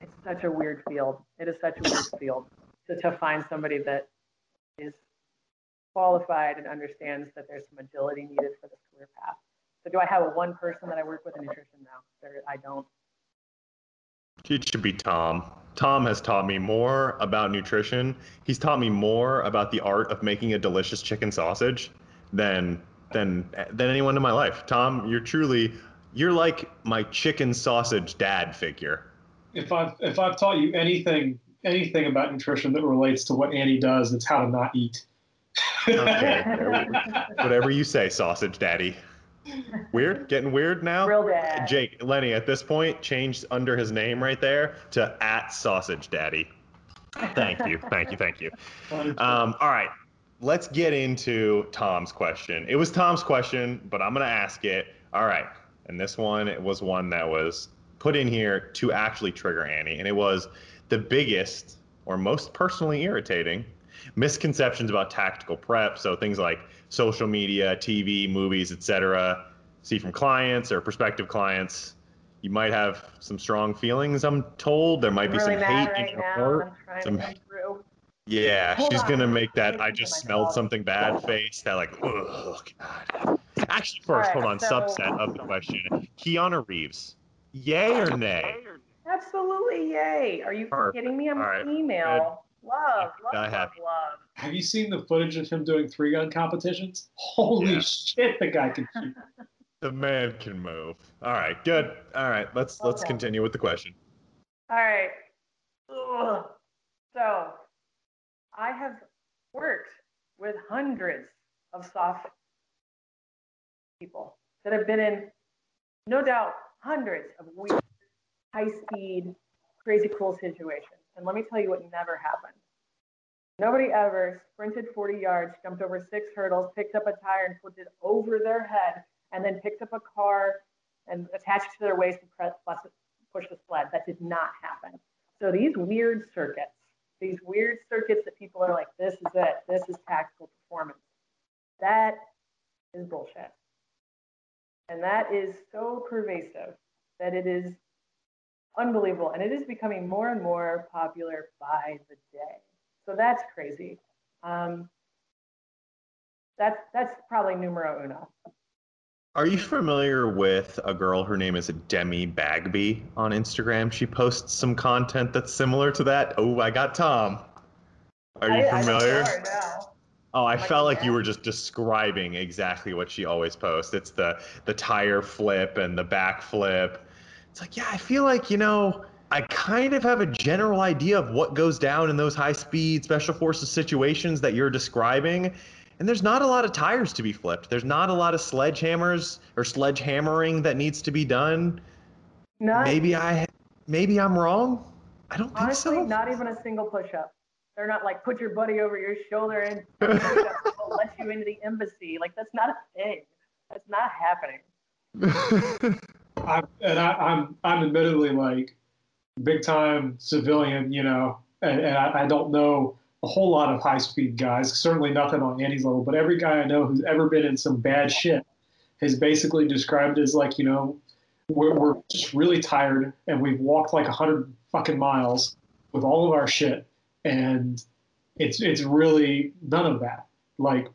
It's such a weird field. It is such a weird field to, to find somebody that is qualified and understands that there's some agility needed for this career path. So, do I have one person that I work with in nutrition now? I don't. It should be Tom. Tom has taught me more about nutrition. He's taught me more about the art of making a delicious chicken sausage than than than anyone in my life. Tom, you're truly you're like my chicken sausage dad figure. If I've if I've taught you anything anything about nutrition that relates to what Annie does, it's how to not eat. Okay. Whatever you say, sausage daddy. Weird? Getting weird now? Real dad. Jake, Lenny, at this point, changed under his name right there to at sausage daddy. Thank you. Thank you. Thank you. Um, all right. Let's get into Tom's question. It was Tom's question, but I'm going to ask it. All right. And this one it was one that was put in here to actually trigger Annie. And it was the biggest or most personally irritating misconceptions about tactical prep. So things like social media, TV, movies, etc. See from clients or prospective clients. You might have some strong feelings. I'm told there might I'm be really some hate right in your now. heart. Some-. Yeah, Hold she's on. gonna make that. I just smelled something bad face. That like, oh god. Actually, first, All hold on. so- Subset of the question: Keanu Reeves, yay or nay? Absolutely, yay! Are you Perfect. kidding me? I'm All a right. Female. Love, love, I have- love. Have you seen the footage of him doing three gun competitions? Holy Yeah. shit, the guy can shoot. The man can move. All right, good. All right, let's let's continue with the question. All right. Ugh. So I have worked with hundreds of SOF people that have been in, no doubt, hundreds of weird, high speed, crazy cool situations. And let me tell you what never happened. Nobody ever sprinted 40 yards, jumped over six hurdles, picked up a tire and flipped it over their head, and then picked up a car and attached it to their waist and press, push the sled. That did not happen. So these weird circuits, these weird circuits that people are like, this is it, this is tactical performance. That is bullshit. And that is so pervasive that it is unbelievable. And it is becoming more and more popular by the day. So that's crazy. Um, that's, that's probably numero uno. Are you familiar with a girl? Her name is Demi Bagby on Instagram. She posts some content that's similar to that. Oh, I got Tom. Are you I, familiar? I oh, I Like felt like you were just describing exactly what she always posts. It's the the tire flip and the back flip. It's like, yeah, I feel like, you know, I kind of have a general idea of what goes down in those high speed special forces situations that you're describing. And there's not a lot of tires to be flipped. There's not a lot of sledgehammers or sledgehammering that needs to be done. Not, Maybe I maybe I'm wrong. I don't think honestly, so. not even a single push up. They're not like put your buddy over your shoulder and let you into the embassy. Like that's not a thing. That's not happening. I, and I, I'm I'm admittedly like big time civilian, you know, and, and I, I don't know a whole lot of high speed guys. Certainly nothing on Annie's level, but every guy I know who's ever been in some bad shit has basically described it as like, you know, we're, we're just really tired and we've walked like a hundred fucking miles with all of our shit, and it's it's really none of that. Like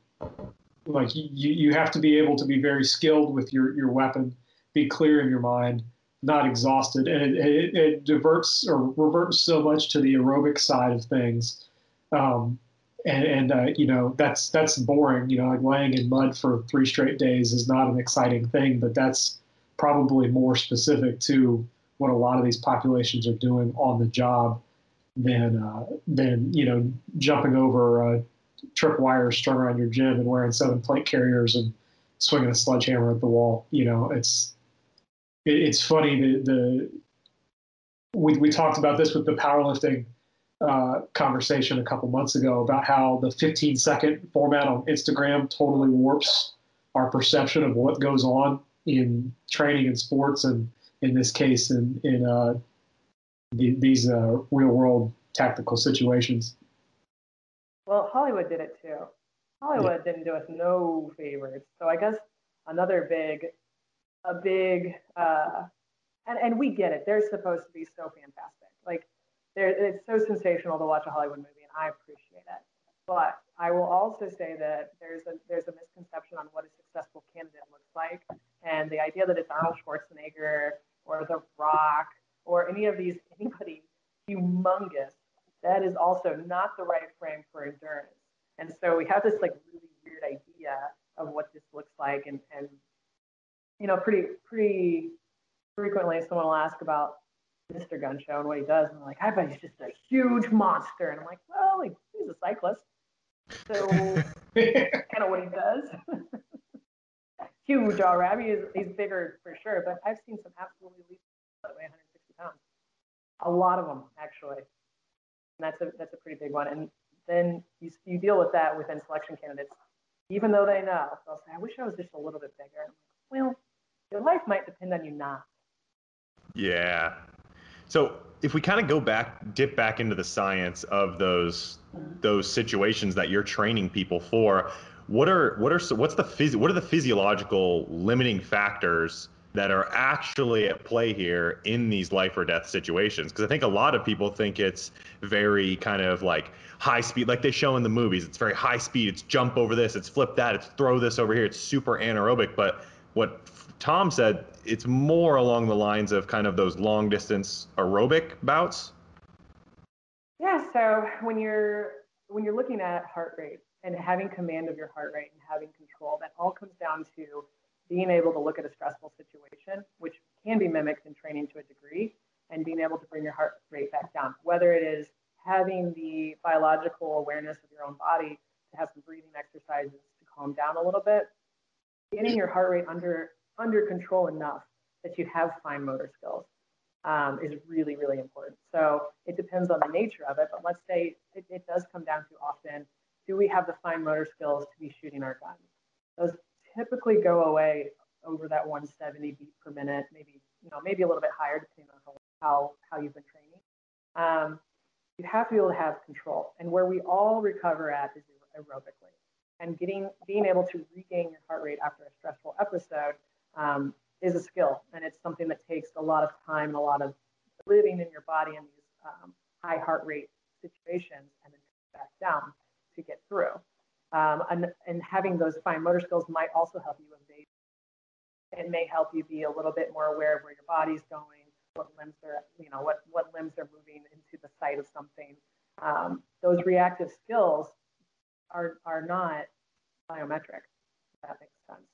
like you, you have to be able to be very skilled with your, your weapon, be clear in your mind, not exhausted. And it, it, it diverts or reverts so much to the aerobic side of things. Um, and, and uh, you know, that's, that's boring, you know, like laying in mud for three straight days is not an exciting thing, but that's probably more specific to what a lot of these populations are doing on the job than, uh, than, you know, jumping over, uh, trip wires strung around your gym and wearing seven plate carriers and swinging a sledgehammer at the wall. You know, it's it, it's funny the the we we talked about this with the powerlifting uh, conversation a couple months ago about how the 15 second format on Instagram totally warps our perception of what goes on in training and sports and in this case in in uh, the, these uh, real world tactical situations. Well, Hollywood did it too. Hollywood didn't do us no favors. So I guess another big, a big, uh, and, and we get it. They're supposed to be so fantastic. Like, it's so sensational to watch a Hollywood movie, and I appreciate it. But I will also say that there's a there's a misconception on what a successful candidate looks like, and the idea that it's Arnold Schwarzenegger or The Rock or any of these anybody humongous that is also not the right frame for endurance. And so we have this like really weird idea of what this looks like, and and you know, pretty pretty frequently someone will ask about Mr. Gun Show and what he does, and I'm like, I bet he's just a huge monster, and I'm like, well, he, he's a cyclist, so kind of what he does. huge, all right. He's, he's bigger for sure, but I've seen some absolutely elite that weigh 160 pounds. A lot of them actually. And that's a that's a pretty big one. And then you, you deal with that within selection candidates, even though they know they'll say, "I wish I was just a little bit bigger." I'm like, well, your life might depend on you not. Yeah. So if we kind of go back, dip back into the science of those those situations that you're training people for, what are what are what's the phys- what are the physiological limiting factors that are actually at play here in these life or death situations? Because I think a lot of people think it's very kind of like high speed, like they show in the movies. It's very high speed. It's jump over this. It's flip that. It's throw this over here. It's super anaerobic. But what Tom said, it's more along the lines of kind of those long distance aerobic bouts. Yeah. So when you're when you're looking at heart rate and having command of your heart rate and having control, that all comes down to being able to look at a stressful situation, which can be mimicked in training to a degree, and being able to bring your heart rate back down, whether it is having the biological awareness of your own body to have some breathing exercises to calm down a little bit, getting your heart rate under under control enough that you have fine motor skills um, is really, really important. So it depends on the nature of it, but let's say it, it does come down to often, do we have the fine motor skills to be shooting our guns? Those typically go away over that 170 beat per minute, maybe, you know, maybe a little bit higher depending on how, how you've been training. Um, you have to be able to have control. And where we all recover at is aerobically. And getting being able to regain your heart rate after a stressful episode um, is a skill, and it's something that takes a lot of time and a lot of living in your body in these um, high heart rate situations, and then back down to get through. Um, and, and having those fine motor skills might also help you evade. It may help you be a little bit more aware of where your body's going, what limbs are, you know, what, what limbs are moving into the site of something. Um, those reactive skills are, are not biometric, if that makes sense.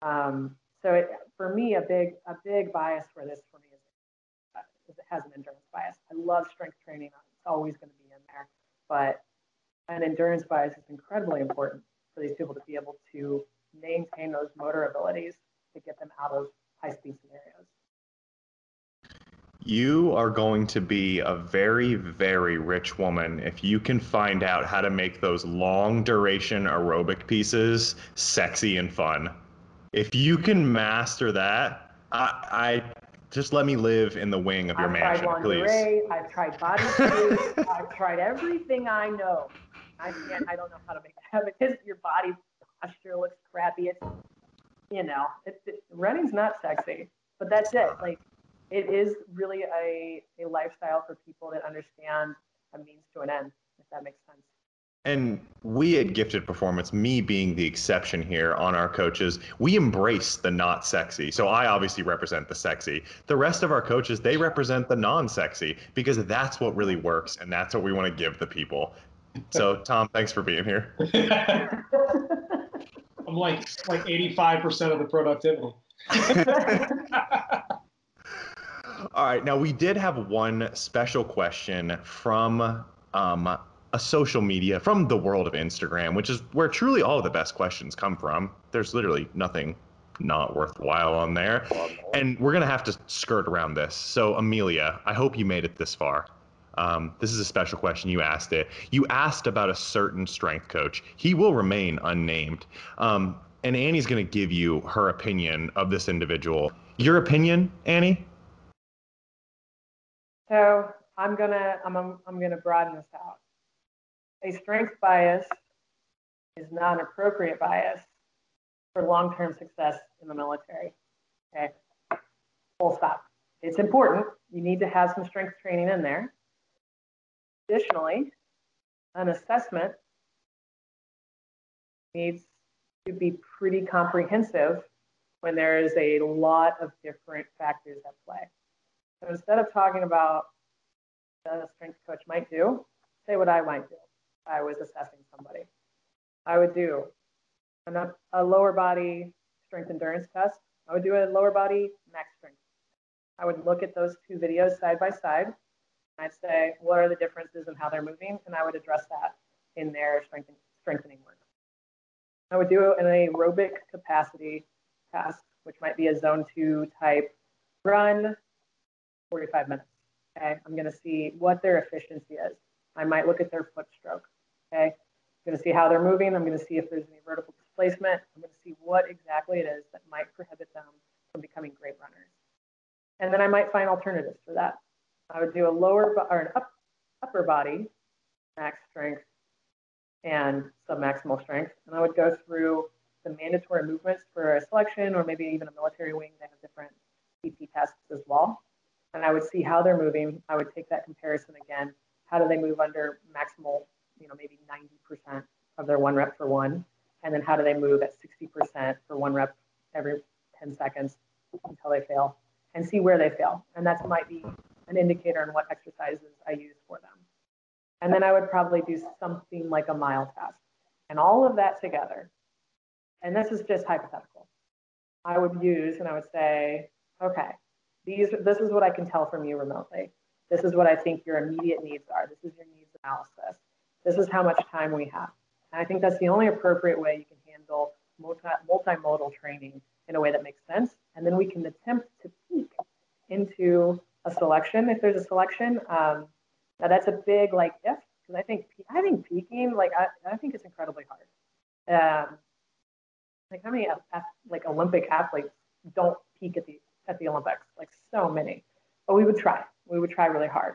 Um, so it, for me, a big a big bias for this for me is, uh, is it has an endurance bias. I love strength training; it's always going to be in there, but an endurance bias is incredibly important for these people to be able to maintain those motor abilities to get them out of high speed scenarios. You are going to be a very, very rich woman if you can find out how to make those long duration aerobic pieces sexy and fun. If you can master that, I, I just let me live in the wing of your I've mansion, tried lingerie, please. I've tried bodysuits, I've tried everything I know. I can't. I don't know how to make that happen because your body posture looks crappy. It's you know, it's it, running's not sexy, but that's it. Like it is really a, a lifestyle for people that understand a means to an end, if that makes sense. And we at Gifted Performance, me being the exception here on our coaches, we embrace the not sexy. So I obviously represent the sexy. The rest of our coaches, they represent the non sexy because that's what really works and that's what we want to give the people. So Tom, thanks for being here. I'm like like 85% of the productivity. All right. Now, we did have one special question from um, a social media, from the world of Instagram, which is where truly all of the best questions come from. There's literally nothing not worthwhile on there. And we're going to have to skirt around this. So, Amelia, I hope you made it this far. Um, this is a special question. You asked it. You asked about a certain strength coach. He will remain unnamed. Um, and Annie's going to give you her opinion of this individual. Your opinion, Annie? So I'm gonna I'm I'm gonna broaden this out. A strength bias is not an appropriate bias for long-term success in the military. Okay, full stop. It's important. You need to have some strength training in there. Additionally, an assessment needs to be pretty comprehensive when there is a lot of different factors at play. So instead of talking about what a strength coach might do, say what I might do. I was assessing somebody. I would do a, a lower body strength endurance test. I would do a lower body max strength. I would look at those two videos side by side. I'd say, what are the differences in how they're moving? And I would address that in their strengthening, strengthening work. I would do an aerobic capacity test, which might be a zone two type run, 45 minutes. Okay, I'm going to see what their efficiency is. I might look at their foot stroke. Okay, I'm going to see how they're moving. I'm going to see if there's any vertical displacement. I'm going to see what exactly it is that might prohibit them from becoming great runners. And then I might find alternatives for that. I would do a lower or an up, upper body max strength and submaximal strength. And I would go through the mandatory movements for a selection or maybe even a military wing. They have different PT tests as well and I would see how they're moving. I would take that comparison again. How do they move under maximal, you know, maybe 90% of their one rep for one? And then how do they move at 60% for one rep every 10 seconds until they fail and see where they fail. And that might be an indicator on what exercises I use for them. And then I would probably do something like a mile test. And all of that together, and this is just hypothetical, I would use and I would say, okay, these, this is what I can tell from you remotely. This is what I think your immediate needs are. This is your needs analysis. This is how much time we have. And I think that's the only appropriate way you can handle multi, multimodal training in a way that makes sense. And then we can attempt to peek into a selection if there's a selection. Um, now that's a big like if because I think I think peaking like I, I think it's incredibly hard. Um, like how many like Olympic athletes don't peak at the at the Olympics? Like so many. But we would try. We would try really hard.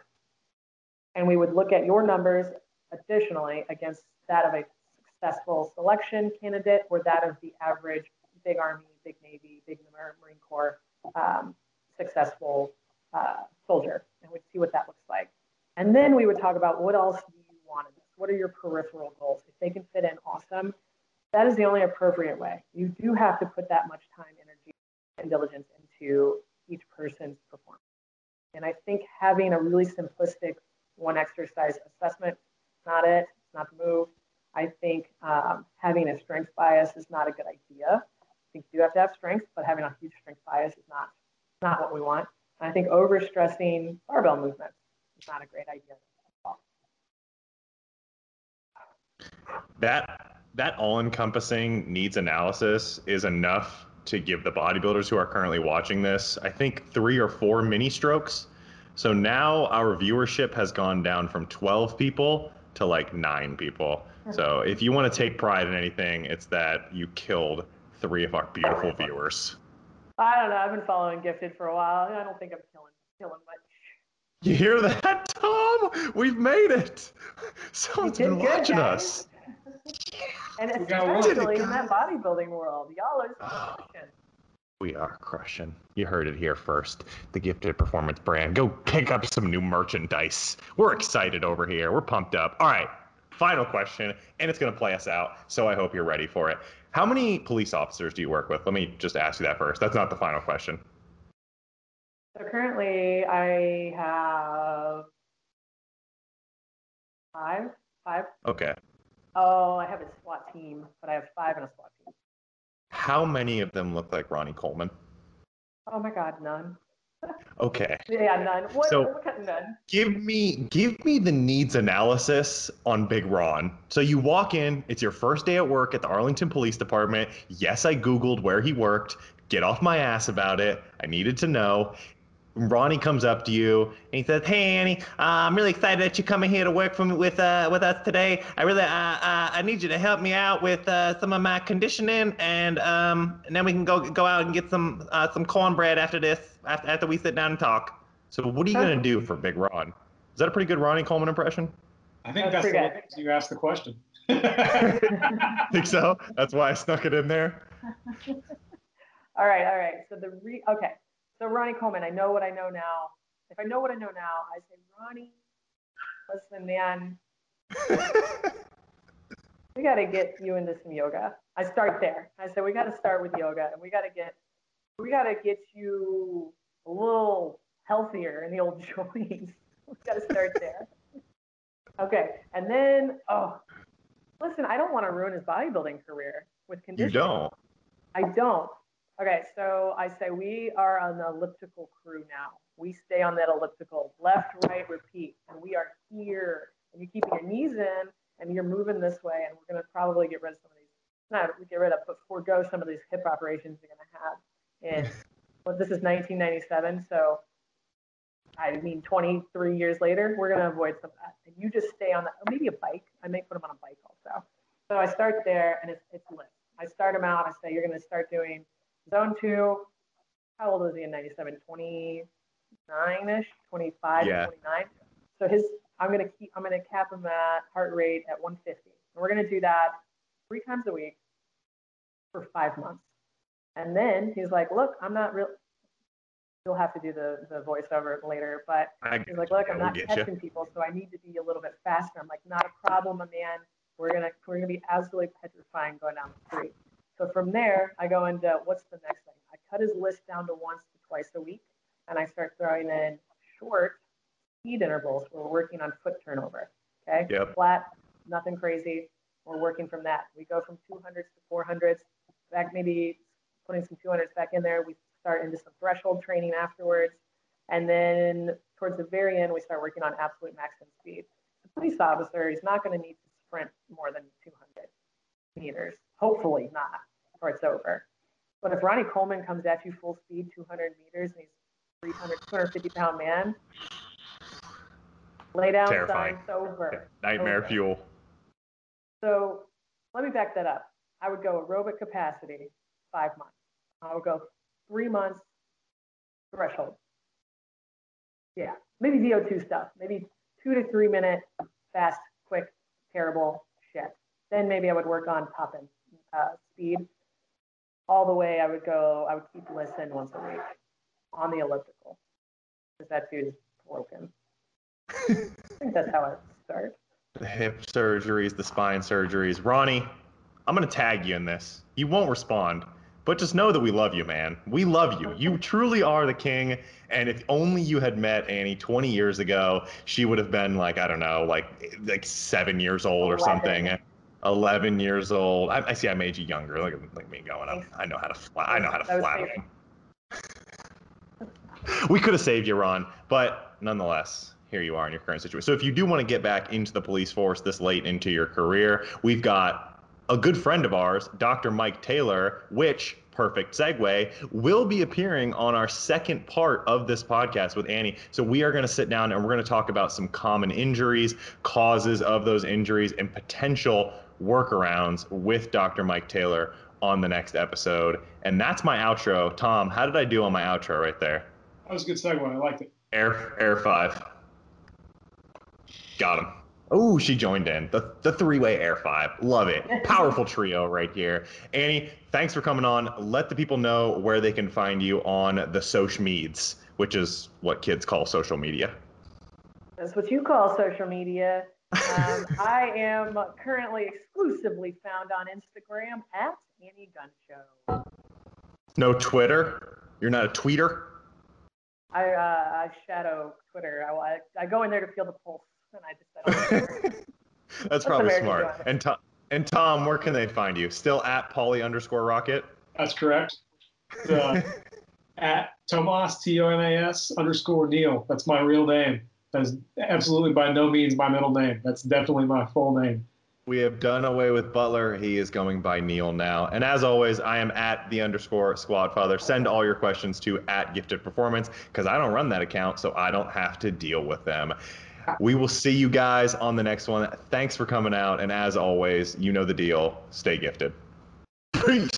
And we would look at your numbers additionally against that of a successful selection candidate or that of the average big Army, big Navy, big Marine Corps um, successful uh, soldier. And we'd see what that looks like. And then we would talk about what else do you want in this? What are your peripheral goals? If they can fit in, awesome. That is the only appropriate way. You do have to put that much time, energy, and diligence into each person's performance. And I think having a really simplistic one exercise assessment not it, it's not the move. I think um, having a strength bias is not a good idea. I think you do have to have strength, but having a huge strength bias is not not what we want. And I think overstressing barbell movements is not a great idea. That that all-encompassing needs analysis is enough to give the bodybuilders who are currently watching this, I think, three or four mini strokes. So now our viewership has gone down from 12 people to like nine people. So if you want to take pride in anything, it's that you killed three of our beautiful viewers. I don't know. I've been following Gifted for a while. I don't think I'm killing killing much. You hear that, Tom? We've made it. Someone's been good, watching guys. us. And We got especially in that bodybuilding world, y'all are Oh. Ah. pushing. We are crushing. You heard it here first. The Gifted Performance brand. Go pick up some new merchandise. We're excited over here. We're pumped up. All right. Final question, and it's going to play us out. So I hope you're ready for it. How many police officers do you work with? Let me just ask you that first. That's not the final question. So currently, I have five. Five. Okay. Oh, I have a SWAT team, but I have five in a SWAT team. How many of them look like Ronnie Coleman? Oh my God, none. Okay. Yeah, none. What, So- what kind of none? Give me give me the needs analysis on Big Ron. So you walk in, it's your first day at work at the Arlington Police Department. Yes, I googled where he worked. Get off my ass about it. I needed to know. Ronnie comes up to you and he says, "Hey Annie, uh, I'm really excited that you're coming here to work for me with uh, with us today. I really uh, uh, I need you to help me out with uh, some of my conditioning, and um, and then we can go go out and get some uh, some cornbread after this after after we sit down and talk." So what are you gonna do for Big Ron? Is that a pretty good Ronnie Coleman impression? I think That's that's, the pretty you asked the question. Think so? That's why I snuck it in there. All right, all right. So the re okay. So Ronnie Coleman, I know what I know now. If I know what I know now, I say, Ronnie, listen, man, we got to get you into some yoga. I start there. I said we got to start with yoga, and we got to get we got to get you a little healthier in the old joints. we got to start there. Okay, and then oh, listen, I don't want to ruin his bodybuilding career with conditioning. You don't. I don't. Okay, so I say we are on the elliptical crew now. We stay on that elliptical, left, right, repeat, and we are here. And you're keeping your knees in, and you're moving this way, and we're gonna probably get rid of some of these. Not get rid of, but forego some of these hip operations you're gonna have. And well, this is 1997, so I mean, 23 years later, we're gonna avoid some of that. And you just stay on that, maybe a bike. I may put them on a bike also. So I start there, and it's it's lit. I start them out. I say you're gonna start doing Zone two, how old was he in 97? 29 ish, 25, Yeah. 29. So his, I'm going to keep, I'm going to cap him at heart rate at 150. And we're going to do that three times a week for five months. And then he's like, look, I'm not real. You'll have to do the, the voiceover later, but I He's like, look, I'm not get ya. people, so I need to be a little bit faster. I'm like, not a problem, my man. We're gonna we're gonna be absolutely petrifying going down the street. So from there, I go into what's the next thing. I cut his list down to once to twice a week, and I start throwing in short speed intervals. Where we're working on foot turnover. Okay, Yep. flat, nothing crazy. We're working from that. We go from 200s to 400s. Back maybe putting some 200s back in there. We start into some threshold training afterwards. And then towards the very end, we start working on absolute maximum speed. The police officer is not going to need to sprint more than 200 meters. Hopefully not, or it's over. But if Ronnie Coleman comes at you full speed, 200 meters, and he's 300, 250 pound man, lay down, Terrifying. it's over. Nightmare Okay. fuel. So let me back that up. I would go aerobic capacity, five months. I would go three months threshold. Yeah, maybe VO2 stuff, maybe two to three minute fast, quick, terrible shit. Then maybe I would work on top end uh, speed. All the way, I would go, I would keep listen once a week on the elliptical because that dude is broken. I think that's how I start. The hip surgeries, the spine surgeries. Ronnie, I'm gonna tag you in this. You won't respond, but just know that we love you, man. We love you. You truly are the king. And if only you had met Annie 20 years ago, she would have been like I don't know, like like seven years old or 11. something. 11 years old. I, I see. I made you younger. Look at like me going. I'm, I know how to fly. I know how to That was flatter. safe. we could have saved you, Ron, but nonetheless, here you are in your current situation. So if you do want to get back into the police force this late into your career, we've got a good friend of ours, Dr. Mike Taylor, which perfect segue will be appearing on our second part of this podcast with Annie. So we are going to sit down and we're going to talk about some common injuries, causes of those injuries, and potential workarounds with Dr. Mike Taylor on the next episode. And that's my outro. Tom, how did I do on my outro right there? That was a good segue. I liked it. Air Air Five. Got him. Oh, she joined in. The the three way Air Five. Love it. Powerful trio right here. Annie, thanks for coming on. Let the people know where they can find you on the social meds, which is what kids call social media. That's what you call social media. Um, I am currently exclusively found on Instagram at Annie Gun Show. No Twitter. You're not a tweeter. I, uh, I shadow Twitter. I, I, I go in there to feel the pulse, and I just I don't. That's probably American smart. Drive. And Tom, and Tom, where can they find you? Still at Polly underscore Rocket. That's correct. Uh, at Tomas T O M A S underscore Neil. That's my real name. That's absolutely by no means my middle name. That's definitely my full name. We have done away with Butler. He is going by Neil now. And as always, I am at the underscore squad father. Send all your questions to at gifted performance because I don't run that account, so I don't have to deal with them. We will see you guys on the next one. Thanks for coming out. And as always, you know the deal. Stay gifted. Peace.